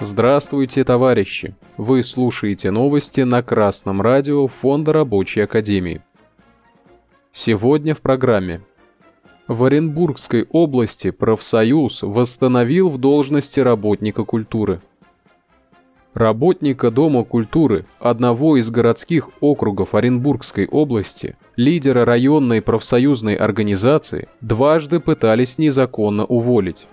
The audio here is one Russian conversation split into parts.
Здравствуйте, товарищи! Вы слушаете новости на Красном радио Фонда Рабочей Академии. Сегодня в программе. В Оренбургской области профсоюз восстановил в должности работника культуры. Работника Дома культуры одного из городских округов Оренбургской области, лидера районной профсоюзной организации, дважды пытались незаконно уволить.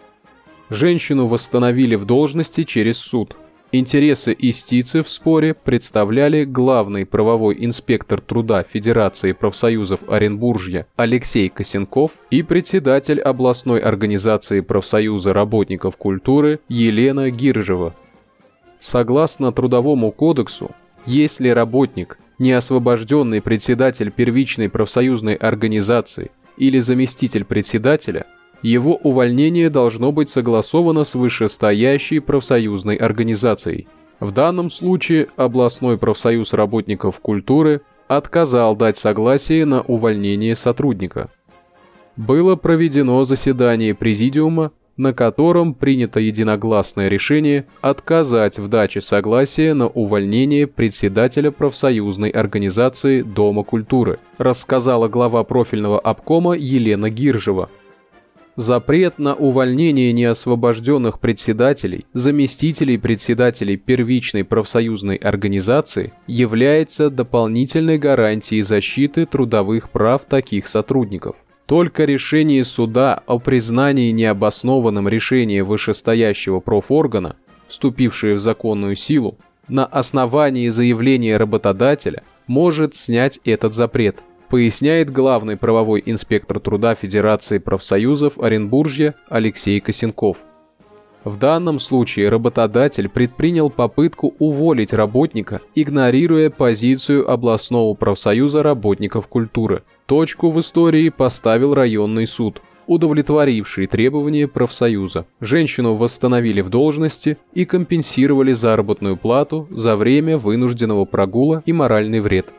Женщину восстановили в должности через суд. Интересы истицы в споре представляли главный правовой инспектор труда Федерации профсоюзов Оренбуржья Алексей Косенков и председатель областной организации профсоюза работников культуры Елена Гиржева. Согласно Трудовому кодексу, если работник, не освобожденный председатель первичной профсоюзной организации или заместитель председателя – его увольнение должно быть согласовано с вышестоящей профсоюзной организацией. В данном случае областной профсоюз работников культуры отказал дать согласие на увольнение сотрудника. Было проведено заседание президиума, на котором принято единогласное решение отказать в даче согласия на увольнение председателя профсоюзной организации Дома культуры, рассказала глава профильного обкома Елена Гиржева. Запрет на увольнение неосвобожденных председателей, заместителей председателей первичной профсоюзной организации является дополнительной гарантией защиты трудовых прав таких сотрудников. Только решение суда о признании необоснованным решения вышестоящего профоргана, вступившее в законную силу, на основании заявления работодателя, может снять этот запрет – поясняет главный правовой инспектор труда Федерации профсоюзов Оренбуржья Алексей Косенков. В данном случае работодатель предпринял попытку уволить работника, игнорируя позицию областного профсоюза работников культуры. Точку в истории поставил районный суд, удовлетворивший требования профсоюза. Женщину восстановили в должности и компенсировали заработную плату за время вынужденного прогула и моральный вред.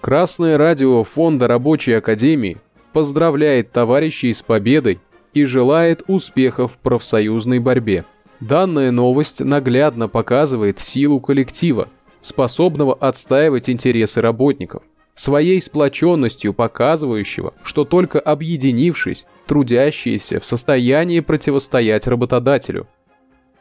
Красное радио Фонда Рабочей Академии поздравляет товарищей с победой и желает успехов в профсоюзной борьбе. Данная новость наглядно показывает силу коллектива, способного отстаивать интересы работников, своей сплоченностью показывающего, что только объединившись, трудящиеся в состоянии противостоять работодателю.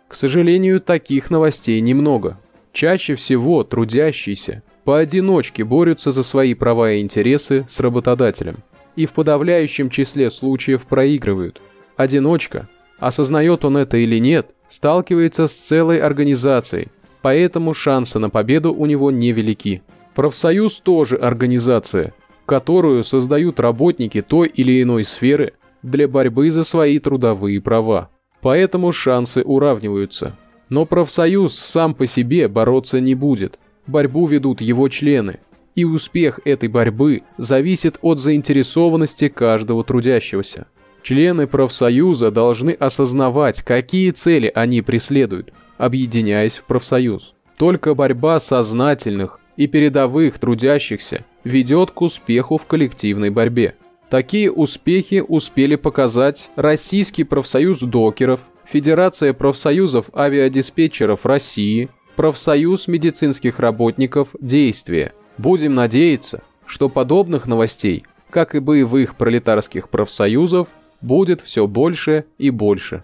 К сожалению, таких новостей немного. Чаще всего трудящиеся поодиночке борются за свои права и интересы с работодателем. И в подавляющем числе случаев проигрывают. Одиночка, осознает он это или нет, сталкивается с целой организацией, поэтому шансы на победу у него невелики. Профсоюз тоже организация, которую создают работники той или иной сферы для борьбы за свои трудовые права. Поэтому шансы уравниваются. Но профсоюз сам по себе бороться не будет – борьбу ведут его члены, и успех этой борьбы зависит от заинтересованности каждого трудящегося. Члены профсоюза должны осознавать, какие цели они преследуют, объединяясь в профсоюз. Только борьба сознательных и передовых трудящихся ведет к успеху в коллективной борьбе. Такие успехи успели показать Российский профсоюз докеров, Федерация профсоюзов авиадиспетчеров России, профсоюз медицинских работников «Действие». Будем надеяться, что подобных новостей, как и боевых пролетарских профсоюзов, будет все больше и больше.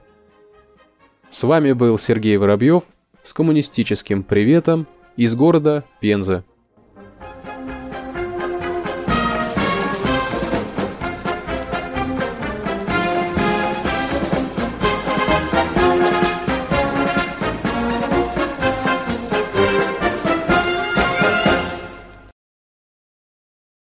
С вами был Сергей Воробьев с коммунистическим приветом из города Пенза.